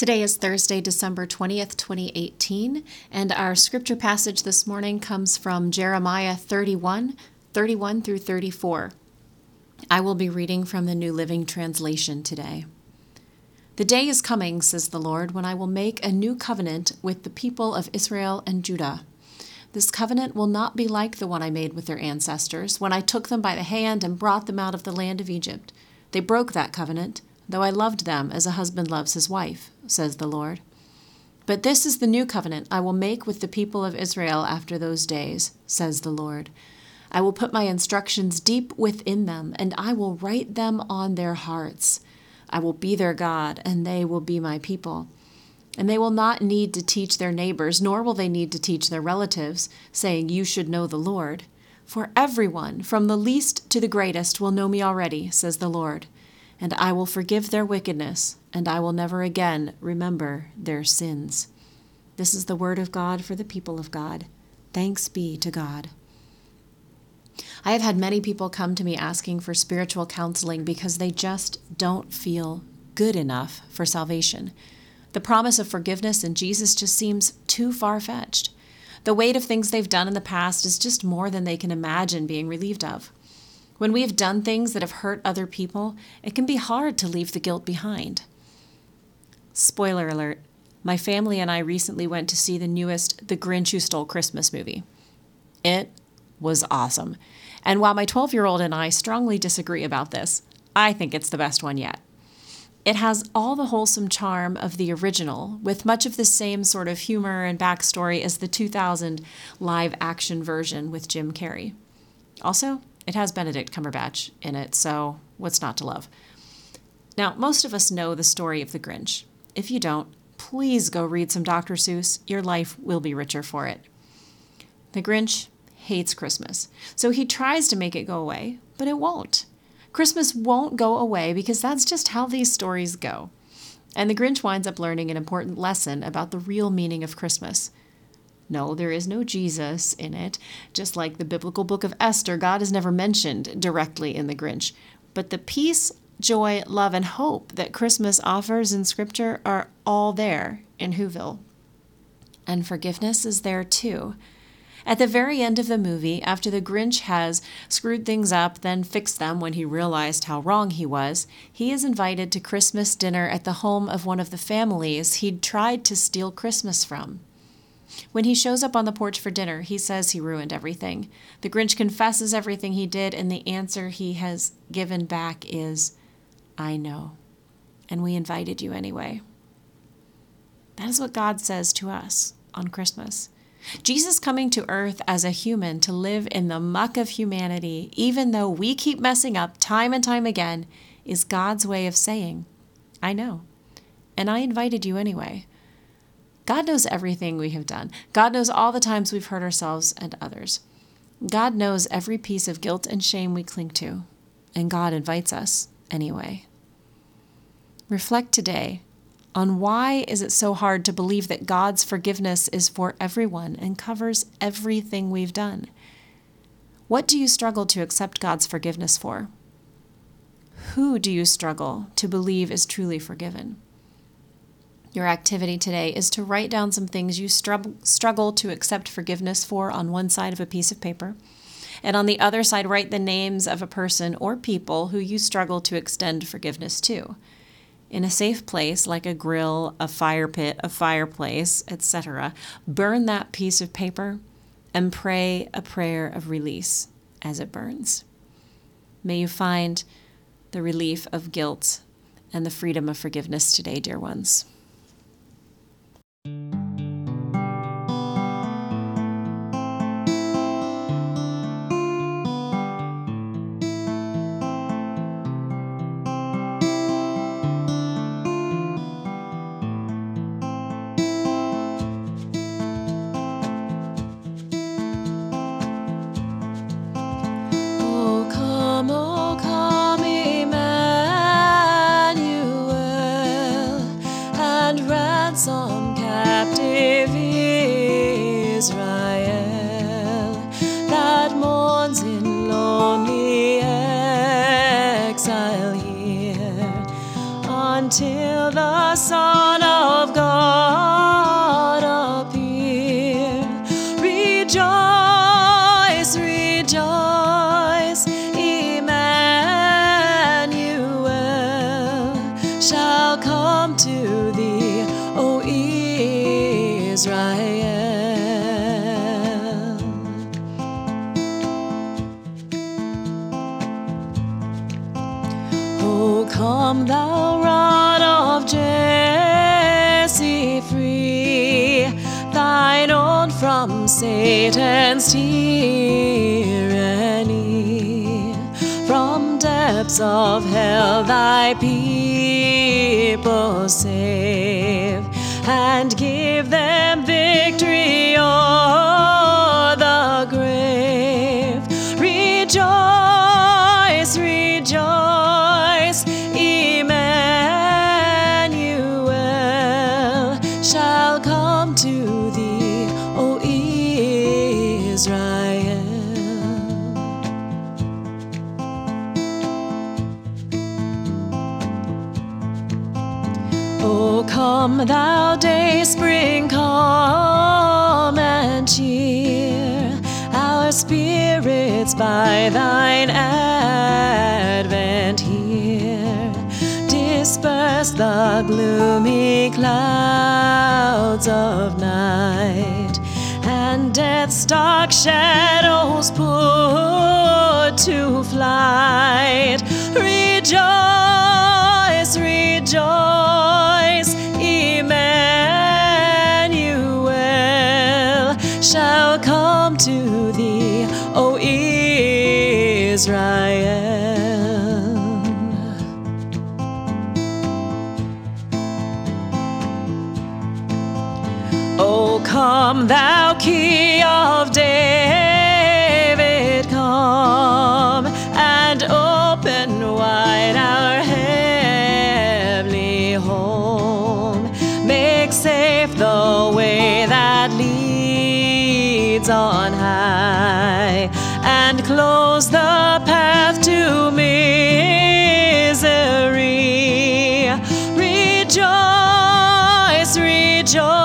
Today is Thursday, December 20th, 2018, and our scripture passage this morning comes from Jeremiah 31 31 through 34. I will be reading from the New Living Translation today. The day is coming, says the Lord, when I will make a new covenant with the people of Israel and Judah. This covenant will not be like the one I made with their ancestors when I took them by the hand and brought them out of the land of Egypt. They broke that covenant though I loved them as a husband loves his wife, says the Lord. But this is the new covenant I will make with the people of Israel after those days, says the Lord. I will put my instructions deep within them, and I will write them on their hearts. I will be their God, and they will be my people. And they will not need to teach their neighbors, nor will they need to teach their relatives, saying, You should know the Lord. For everyone, from the least to the greatest, will know me already, says the Lord and I will forgive their wickedness, and I will never again remember their sins. This is the word of God for the people of God. Thanks be to God. I have had many people come to me asking for spiritual counseling because they just don't feel good enough for salvation. The promise of forgiveness in Jesus just seems too far fetched. The weight of things they've done in the past is just more than they can imagine being relieved of. When we have done things that have hurt other people, it can be hard to leave the guilt behind. Spoiler alert my family and I recently went to see the newest The Grinch Who Stole Christmas movie. It was awesome. And while my 12 year old and I strongly disagree about this, I think it's the best one yet. It has all the wholesome charm of the original, with much of the same sort of humor and backstory as the 2000 live action version with Jim Carrey. Also, it has Benedict Cumberbatch in it, so what's not to love? Now, most of us know the story of the Grinch. If you don't, please go read some Dr. Seuss. Your life will be richer for it. The Grinch hates Christmas, so he tries to make it go away, but it won't. Christmas won't go away because that's just how these stories go. And the Grinch winds up learning an important lesson about the real meaning of Christmas. No, there is no Jesus in it. Just like the biblical book of Esther, God is never mentioned directly in The Grinch. But the peace, joy, love, and hope that Christmas offers in Scripture are all there in Whoville. And forgiveness is there too. At the very end of the movie, after the Grinch has screwed things up, then fixed them when he realized how wrong he was, he is invited to Christmas dinner at the home of one of the families he'd tried to steal Christmas from. When he shows up on the porch for dinner, he says he ruined everything. The Grinch confesses everything he did, and the answer he has given back is, I know. And we invited you anyway. That is what God says to us on Christmas. Jesus coming to earth as a human to live in the muck of humanity, even though we keep messing up time and time again, is God's way of saying, I know. And I invited you anyway. God knows everything we have done. God knows all the times we've hurt ourselves and others. God knows every piece of guilt and shame we cling to, and God invites us anyway. Reflect today on why is it so hard to believe that God's forgiveness is for everyone and covers everything we've done? What do you struggle to accept God's forgiveness for? Who do you struggle to believe is truly forgiven? Your activity today is to write down some things you struggle to accept forgiveness for on one side of a piece of paper. And on the other side, write the names of a person or people who you struggle to extend forgiveness to. In a safe place like a grill, a fire pit, a fireplace, etc., burn that piece of paper and pray a prayer of release as it burns. May you find the relief of guilt and the freedom of forgiveness today, dear ones. some captive Israel. Israel. Oh, come, thou rod of Jesse, free thine own from Satan's tyranny, from depths of hell, thy people save and give thou day spring, come and cheer our spirits by thine advent here. Disperse the gloomy clouds of night and death's dark shadows put to flight. Rejoice, shall come to thee, O Israel. O come, thou key of David, on high and close the path to misery. Rejoice, rejoice.